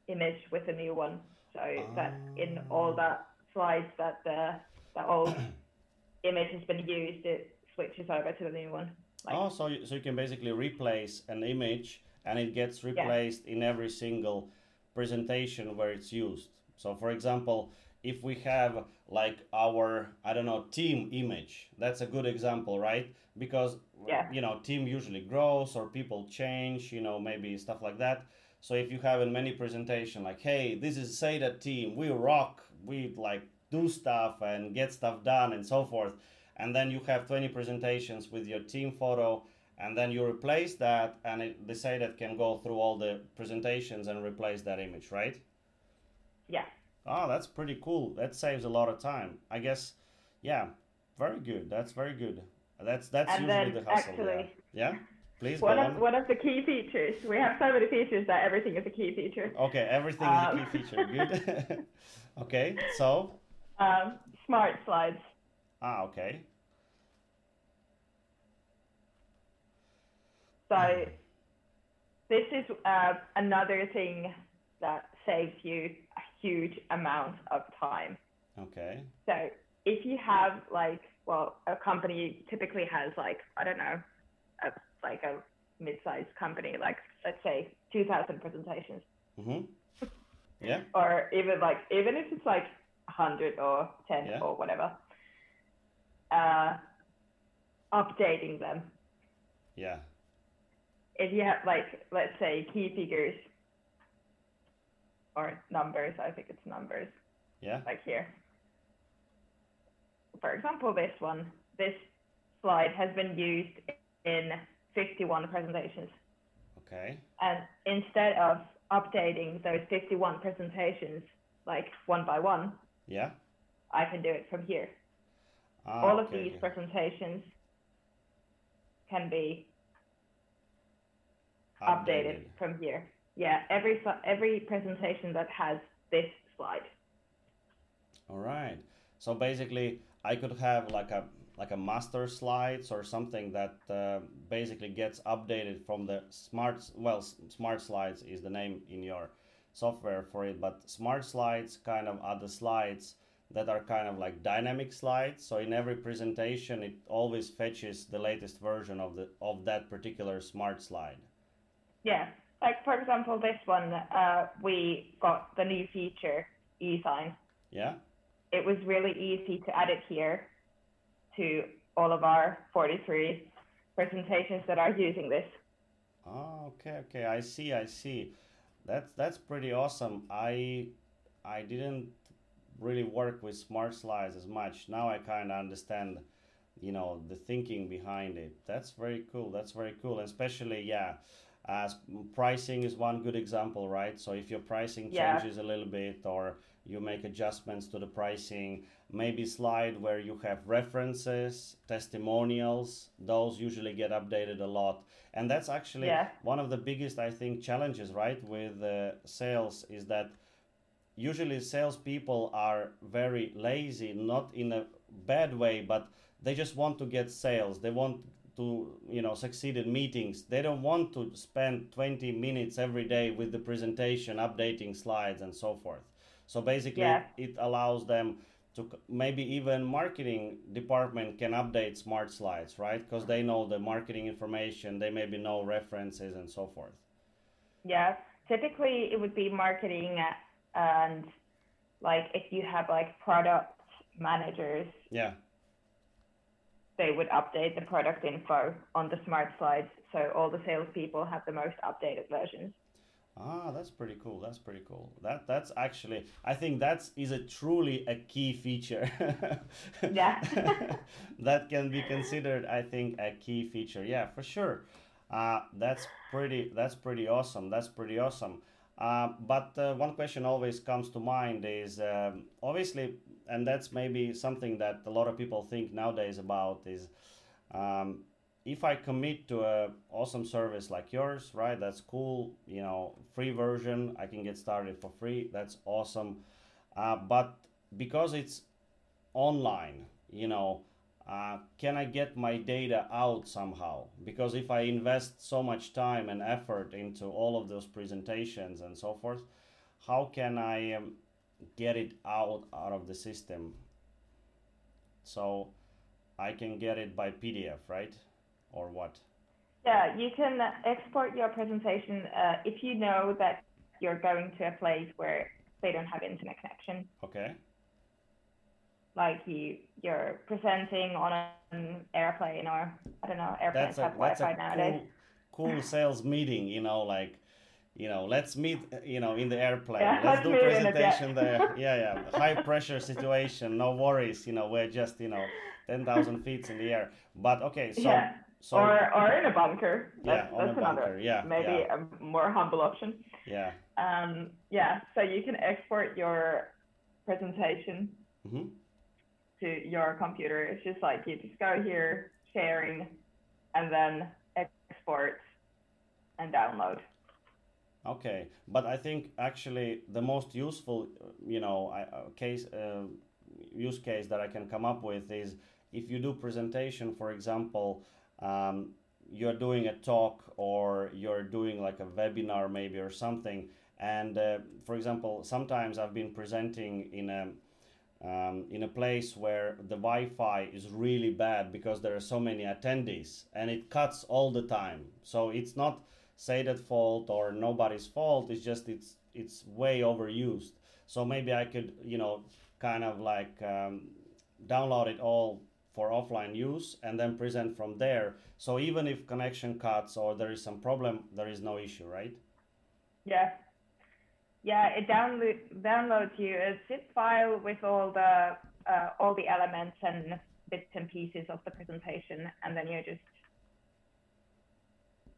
[SPEAKER 2] image with a new one, so that in all the slides that the the old image has been used, it switches over to the new one.
[SPEAKER 1] Like, oh, so you, so you can basically replace an image and it gets replaced yeah. in every single presentation where it's used. So, for example, if we have like our I don't know team image, that's a good example, right? Because
[SPEAKER 2] yeah.
[SPEAKER 1] you know team usually grows or people change, you know maybe stuff like that. So if you have in many presentation like, hey, this is Seidat team, we rock, we like do stuff and get stuff done and so forth and then you have 20 presentations with your team photo and then you replace that and it, they Seidat can go through all the presentations and replace that image right?
[SPEAKER 2] Yeah.
[SPEAKER 1] Oh that's pretty cool. That saves a lot of time. I guess yeah very good. That's very good. That's that's
[SPEAKER 2] and
[SPEAKER 1] usually the hustle
[SPEAKER 2] actually,
[SPEAKER 1] yeah. yeah please
[SPEAKER 2] one
[SPEAKER 1] of
[SPEAKER 2] on. one of the key features we have so many features that everything is a key feature.
[SPEAKER 1] Okay everything um. is a key um, feature. Good. Okay so?
[SPEAKER 2] Um, smart slides.
[SPEAKER 1] Ah, okay.
[SPEAKER 2] So this is uh, another thing that saves you a huge amount of time.
[SPEAKER 1] Okay.
[SPEAKER 2] So if you have like, well, a company typically has like, I don't know, a, like a mid-sized company, like let's say 2,000 presentations.
[SPEAKER 1] Mm-hmm. Yeah.
[SPEAKER 2] or even like, even if it's like 100 or 10 yeah. or whatever, uh, updating them.
[SPEAKER 1] Yeah.
[SPEAKER 2] If you have, like, let's say key figures or numbers, I think it's numbers.
[SPEAKER 1] Yeah.
[SPEAKER 2] Like here. For example, this one, this slide has been used in 51 presentations.
[SPEAKER 1] Okay.
[SPEAKER 2] And instead of updating those 51 presentations like one by one,
[SPEAKER 1] yeah.
[SPEAKER 2] I can do it from here.
[SPEAKER 1] Ah,
[SPEAKER 2] All
[SPEAKER 1] okay,
[SPEAKER 2] of these
[SPEAKER 1] okay.
[SPEAKER 2] presentations can be
[SPEAKER 1] updated.
[SPEAKER 2] updated from here. Yeah, every every presentation that has this slide.
[SPEAKER 1] All right. So basically, I could have like a like a master slides or something that uh, basically gets updated from the smart well smart slides is the name in your software for it, but smart slides kind of are the slides that are kind of like dynamic slides. So in every presentation, it always fetches the latest version of the of that particular smart slide.
[SPEAKER 2] Yeah, like for example, this one, uh, we got the new feature e-sign.
[SPEAKER 1] Yeah.
[SPEAKER 2] It was really easy to add it here to all of our 43 presentations that are using this.
[SPEAKER 1] Oh, okay, okay. I see, I see. That's that's pretty awesome. I I didn't really work with smart slides as much. Now I kind of understand you know the thinking behind it that's very cool that's very cool especially yeah as pricing is one good example right so if your pricing
[SPEAKER 2] Yeah.
[SPEAKER 1] changes a little bit or you make adjustments to the pricing maybe slide where you have references testimonials those usually get updated a lot and that's actually
[SPEAKER 2] Yeah.
[SPEAKER 1] one of the biggest i think challenges right with uh, sales is that usually salespeople are very lazy, not in a bad way, but they just want to get sales. They want to, you know, succeed in meetings. They don't want to spend 20 minutes every day with the presentation, updating slides, and so forth. So basically,
[SPEAKER 2] Yeah.
[SPEAKER 1] it allows them to maybe even marketing department can update smart slides, right? Because they know the marketing information, they maybe know references and so forth.
[SPEAKER 2] Yeah, typically it would be marketing uh, and like if you have like product managers,
[SPEAKER 1] Yeah.
[SPEAKER 2] they would update the product info on the smart slides. So all the salespeople have the most updated versions.
[SPEAKER 1] Ah, that's pretty cool. That's pretty cool. That that's actually I think that's is a truly a key feature.
[SPEAKER 2] Yeah.
[SPEAKER 1] that can be considered I think a key feature. Yeah, for sure. Uh, that's pretty that's pretty awesome. That's pretty awesome. Uh, but uh, one question always comes to mind is um, obviously, and that's maybe something that a lot of people think nowadays about is um, if I commit to a awesome service like yours, right? That's cool. You know, free version, I can get started for free. That's awesome. Uh, but because it's online, you know, uh, can I get my data out somehow? Because if I invest so much time and effort into all of those presentations and so forth, how can I um, get it out out of the system? So I can get it by PDF, right? Or what?
[SPEAKER 2] Yeah, you can export your presentation uh, if you know that you're going to a place where they don't have internet connection.
[SPEAKER 1] Okay.
[SPEAKER 2] Like you, you're presenting on an airplane or I don't know, airplanes
[SPEAKER 1] That's a
[SPEAKER 2] have Wi-Fi nowadays.
[SPEAKER 1] cool cool sales meeting. You know, like you know, let's meet. You know, in the airplane.
[SPEAKER 2] Yeah,
[SPEAKER 1] let's
[SPEAKER 2] let's
[SPEAKER 1] do
[SPEAKER 2] meet in the jet.
[SPEAKER 1] presentation there. Yeah, yeah. High pressure situation. No worries. You know, we're just you know ten thousand feet in the air. But okay, so
[SPEAKER 2] yeah,
[SPEAKER 1] so
[SPEAKER 2] or or in a bunker.
[SPEAKER 1] Yeah,
[SPEAKER 2] That's,
[SPEAKER 1] a
[SPEAKER 2] that's another
[SPEAKER 1] bunker, yeah,
[SPEAKER 2] maybe
[SPEAKER 1] yeah.
[SPEAKER 2] a more humble option.
[SPEAKER 1] yeah.
[SPEAKER 2] Um, yeah, so you can export your presentation
[SPEAKER 1] hmm
[SPEAKER 2] to your computer. It's just like you just go here, sharing, and then export and download.
[SPEAKER 1] Okay, but I think actually the most useful, you know, uh, case uh, use case that I can come up with is if you do presentation, for example, um, you're doing a talk or you're doing like a webinar maybe or something, and uh, for example, sometimes I've been presenting in a um, in a place where the Wi-Fi is really bad because there are so many attendees and it cuts all the time. So it's not Seidat fault or nobody's fault. It's just it's it's way overused. So maybe I could you know kind of like um, download it all for offline use and then present from there. So even if connection cuts or there is some problem, there is no issue, right?
[SPEAKER 2] Yeah. Yeah, it download, downloads you a zip file with all the uh, all the elements and bits and pieces of the presentation, and then you just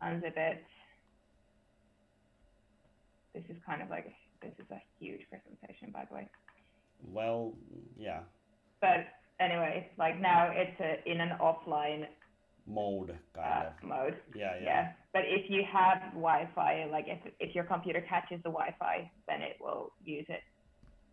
[SPEAKER 2] unzip it. This is kind of like this is a huge presentation, by the way.
[SPEAKER 1] Well, yeah,
[SPEAKER 2] But anyway, like now it's a, in an offline
[SPEAKER 1] mode kind
[SPEAKER 2] uh,
[SPEAKER 1] of.
[SPEAKER 2] mode.
[SPEAKER 1] Yeah, yeah.
[SPEAKER 2] Yeah. But if you have Wi-Fi, like if if your computer catches the Wi-Fi, then it will use it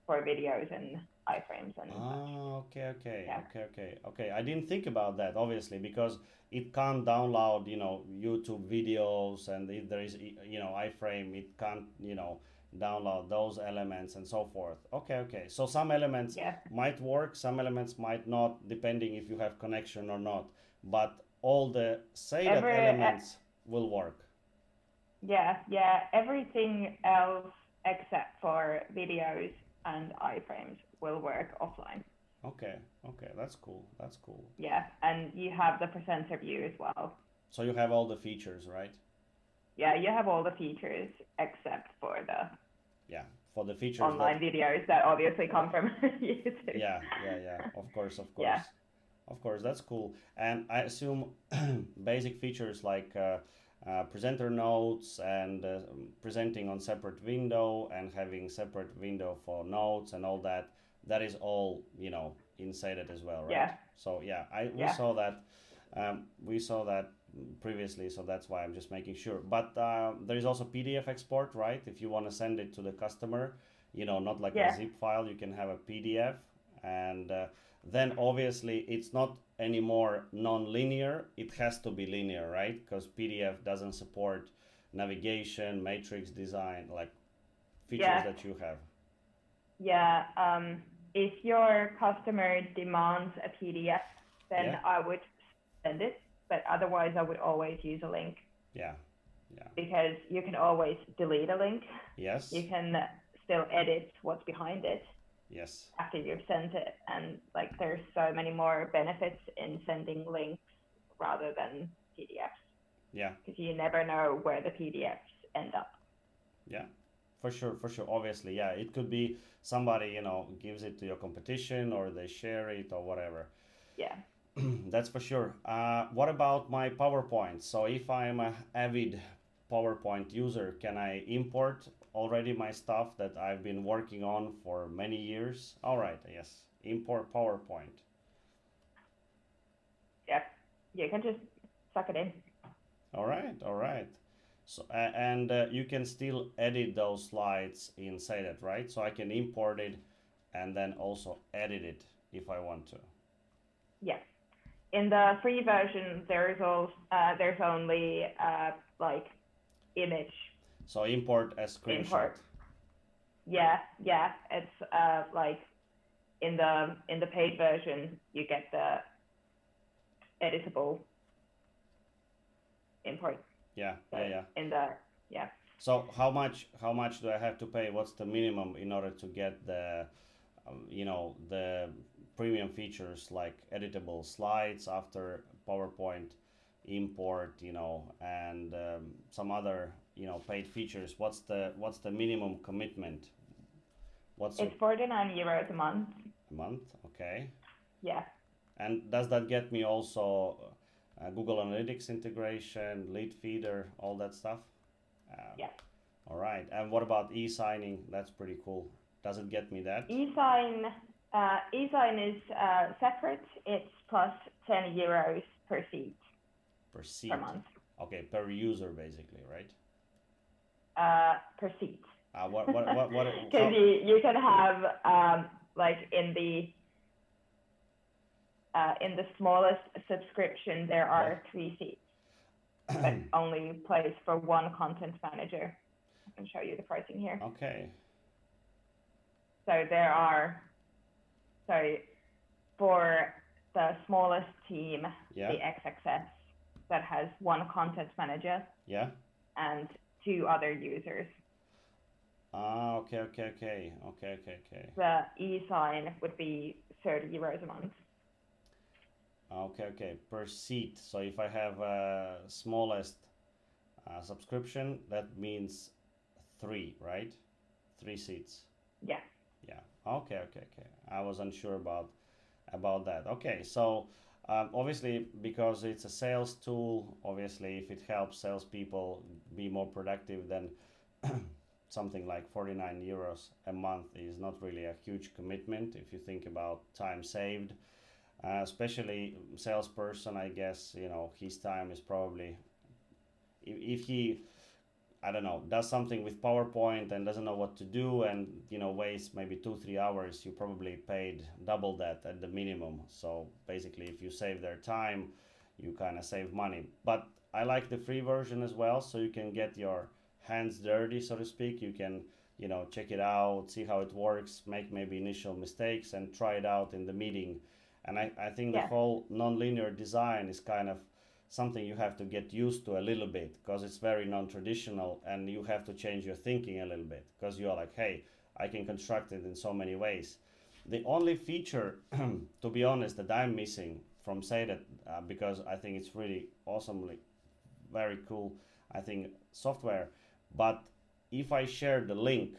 [SPEAKER 2] for videos and iframes and such.
[SPEAKER 1] Oh, okay, okay,
[SPEAKER 2] Yeah.
[SPEAKER 1] okay, okay, okay. I didn't think about that obviously because it can't download, you know, YouTube videos, and if there is, you know, iframe, it can't, you know, download those elements and so forth. Okay, okay. So some elements
[SPEAKER 2] Yeah.
[SPEAKER 1] might work, some elements might not, depending if you have connection or not. But all the Seidat
[SPEAKER 2] Every- uh,
[SPEAKER 1] elements will work.
[SPEAKER 2] Yeah, yeah. Everything else except for videos and iframes will work offline.
[SPEAKER 1] Okay, okay, that's cool. That's cool.
[SPEAKER 2] Yeah, and you have the presenter view as well.
[SPEAKER 1] So you have all the features, right?
[SPEAKER 2] Yeah, you have all the features except for the
[SPEAKER 1] Yeah, for the features. that-
[SPEAKER 2] online videos that obviously come from YouTube.
[SPEAKER 1] yeah yeah yeah of course of course
[SPEAKER 2] Yeah.
[SPEAKER 1] Of course, that's cool. And I assume basic features like uh, uh, presenter notes and uh, presenting on separate window and having separate window for notes and all that. That is all you know inside it as well, right?
[SPEAKER 2] Yeah.
[SPEAKER 1] So yeah, I we
[SPEAKER 2] Yeah.
[SPEAKER 1] saw that. Um, we saw that previously, so that's why I'm just making sure. But uh, there is also PDF export, right? If you want to send it to the customer, you know, not like
[SPEAKER 2] Yeah.
[SPEAKER 1] a zip file, you can have a PDF, and uh, then obviously it's not anymore non-linear. It has to be linear, right? Because PDF doesn't support navigation, matrix design, like features
[SPEAKER 2] Yeah.
[SPEAKER 1] that you have.
[SPEAKER 2] Yeah. Um, if your customer demands a PDF, then
[SPEAKER 1] Yeah.
[SPEAKER 2] I would send it. But otherwise, I would always use a link
[SPEAKER 1] Yeah, yeah,
[SPEAKER 2] because you can always delete a link.
[SPEAKER 1] yes,
[SPEAKER 2] You can still edit what's behind it
[SPEAKER 1] yes,
[SPEAKER 2] after you've sent it. And like, there's so many more benefits in sending links rather than PDFs
[SPEAKER 1] yeah.
[SPEAKER 2] because you never know where the PDFs end up.
[SPEAKER 1] Yeah, for sure, for sure. Obviously, yeah, it could be somebody you know gives it to your competition or they share it or whatever.
[SPEAKER 2] Yeah.
[SPEAKER 1] That's for sure. Uh, what about my PowerPoint? So if I'm a avid PowerPoint user, can I import already my stuff that I've been working on for many years? All right, yes, import PowerPoint.
[SPEAKER 2] Yeah. You can just suck it in.
[SPEAKER 1] All right, all right. So uh, and uh, you can still edit those slides inside it, right? So I can import it and then also edit it if I want to.
[SPEAKER 2] Yes. In the free version, there's also uh, there's only uh, like image.
[SPEAKER 1] So import a screenshot.
[SPEAKER 2] Import. Yeah, yeah. It's uh, like in the in the paid version, you get the editable import.
[SPEAKER 1] Yeah, yeah, yeah.
[SPEAKER 2] In the yeah.
[SPEAKER 1] So how much how much do I have to pay? What's the minimum in order to get the um, you know the premium features like editable slides after PowerPoint import, you know, and um, some other you know paid features? What's the what's the minimum commitment? What's
[SPEAKER 2] It's 49 euros a month.
[SPEAKER 1] a month? Okay.
[SPEAKER 2] Yeah.
[SPEAKER 1] And does that get me also uh, Google Analytics integration, Leadfeeder, all that stuff? Uh,
[SPEAKER 2] Yeah.
[SPEAKER 1] All right. And what about e-signing? That's pretty cool. Does it get me that?
[SPEAKER 2] eSign uh, eSign is uh, separate. It's plus 10 euros per seat
[SPEAKER 1] Per seat.
[SPEAKER 2] per month.
[SPEAKER 1] Okay, per user basically, right?
[SPEAKER 2] Uh, per seat.
[SPEAKER 1] Uh, what what what what?
[SPEAKER 2] Because
[SPEAKER 1] how-
[SPEAKER 2] you, you can have um, like in the uh, in the smallest subscription there are three seats, but only place for one content manager. I can show you the pricing here.
[SPEAKER 1] okay.
[SPEAKER 2] So there are so for the smallest team,
[SPEAKER 1] Yeah.
[SPEAKER 2] the XXS that has one content manager
[SPEAKER 1] Yeah.
[SPEAKER 2] and two other users.
[SPEAKER 1] Ah, okay, okay, okay, okay, okay, okay.
[SPEAKER 2] The e-sign would be 30 euros a month.
[SPEAKER 1] Okay, okay, per seat. So if I have a smallest uh, subscription, that means three, right? Three seats.
[SPEAKER 2] Yeah.
[SPEAKER 1] Yeah. Okay, okay, okay. I was unsure about about that. Okay, so um, obviously because it's a sales tool, obviously if it helps salespeople be more productive, then something like 49 euros a month is not really a huge commitment if you think about time saved. Uh, especially salesperson, I guess you know his time is probably if, if he I don't know, does something with PowerPoint and doesn't know what to do and you know wastes maybe two three hours, you probably paid double that at the minimum. So basically, if you save their time, you kind of save money. But I like the free version as well, so you can get your hands dirty, so to speak. You can you know check it out, see how it works, make maybe initial mistakes, and try it out in the meeting. And I, I think
[SPEAKER 2] Yeah.
[SPEAKER 1] the whole non-linear design is kind of something you have to get used to a little bit because it's very non-traditional and you have to change your thinking a little bit because you're like hey i can construct it in so many ways. The only feature to be honest that i'm missing from Seidat uh, because i think it's really awesomely very cool i think software but if i share the link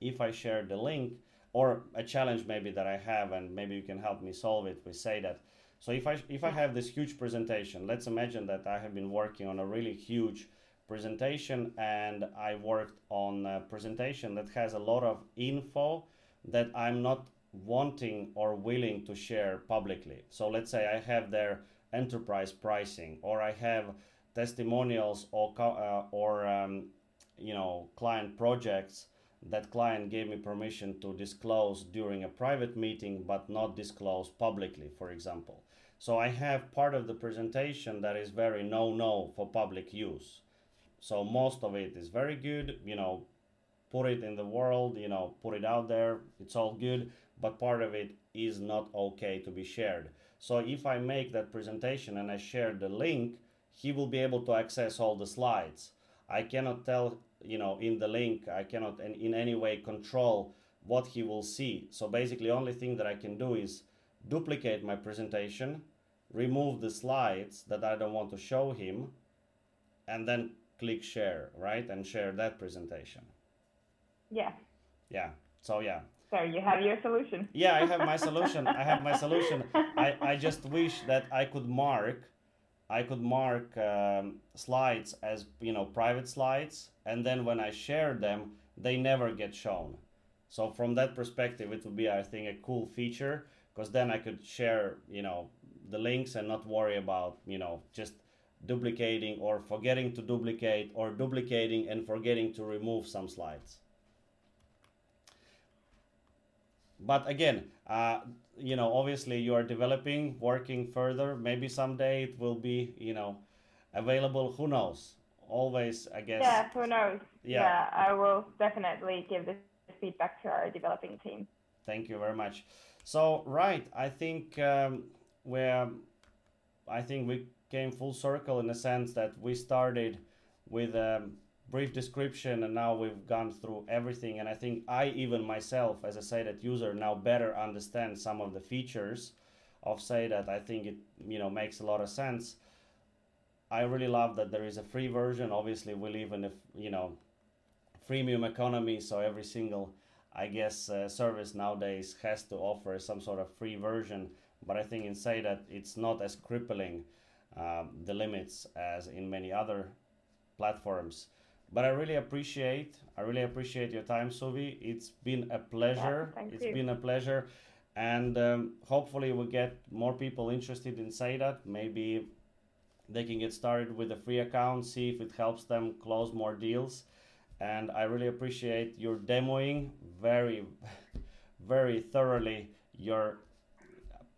[SPEAKER 1] if i share the link or a challenge maybe that i have and maybe you can help me solve it we say that So if I if I have this huge presentation, let's imagine that I have been working on a really huge presentation and I worked on a presentation that has a lot of info that I'm not wanting or willing to share publicly. So let's say I have their enterprise pricing or I have testimonials or uh, or um, you know client projects that client gave me permission to disclose during a private meeting but not disclose publicly for example. So i have part of the presentation that is very no no for public use. So most of it is very good you know put it in the world you know put it out there it's all good but part of it is not okay to be shared. So if i make that presentation and i share the link he will be able to access all the slides. I cannot tell you know in the link i cannot in, in any way control what he will see. So basically only thing that i can do is duplicate my presentation remove the slides that i don't want to show him and then click share right and share that presentation.
[SPEAKER 2] Yeah.
[SPEAKER 1] Yeah. So yeah.
[SPEAKER 2] So you have your solution.
[SPEAKER 1] Yeah i have my solution. I have my solution. I i just wish that i could mark I could mark um, slides as you know private slides, and then when I share them, they never get shown. So from that perspective, it would be I think a cool feature because then I could share you know the links and not worry about you know just duplicating or forgetting to duplicate or duplicating and forgetting to remove some slides. But again, uh, you know obviously you are developing working further. Maybe someday it will be you know available. Who knows? Always i guess.
[SPEAKER 2] Yeah who knows? Yeah, yeah i will definitely give this feedback to our developing team.
[SPEAKER 1] Thank you very much. So right i think um, we're i think we came full circle in the sense that we started with um, brief description and now we've gone through everything. And i think i even myself as a Seidat user now better understand some of the features of Seidat i think it you know makes a lot of sense. I really love that there is a free version. Obviously we live in a you know freemium economy so every single i guess uh, service nowadays has to offer some sort of free version. But i think in Seidat it's not as crippling um, the limits as in many other platforms but I really appreciate I really appreciate your time, Suvi. It's been a pleasure.
[SPEAKER 2] Yeah,
[SPEAKER 1] it's
[SPEAKER 2] you.
[SPEAKER 1] been a pleasure, and um, hopefully we get more people interested in Seidat. Maybe they can get started with a free account, see if it helps them close more deals. And I really appreciate your demoing very, very thoroughly your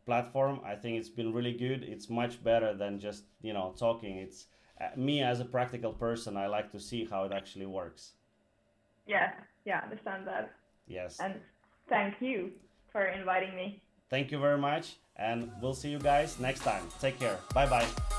[SPEAKER 1] platform. I think it's been really good. It's much better than just you know talking. It's Uh, me as a practical person, I like to see how it actually works.
[SPEAKER 2] Yeah, yeah, understand that.
[SPEAKER 1] Yes.
[SPEAKER 2] And thank you for inviting me.
[SPEAKER 1] Thank you very much, and we'll see you guys next time. Take care. Bye bye.